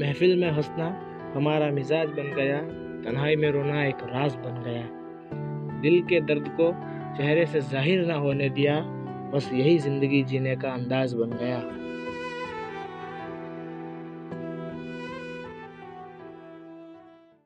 महफिल में हंसना हमारा मिजाज बन गया, तन्हाई में रोना एक राज बन गया। दिल के दर्द को चेहरे से ज़ाहिर ना होने दिया, बस यही ज़िंदगी जीने का अंदाज बन गया।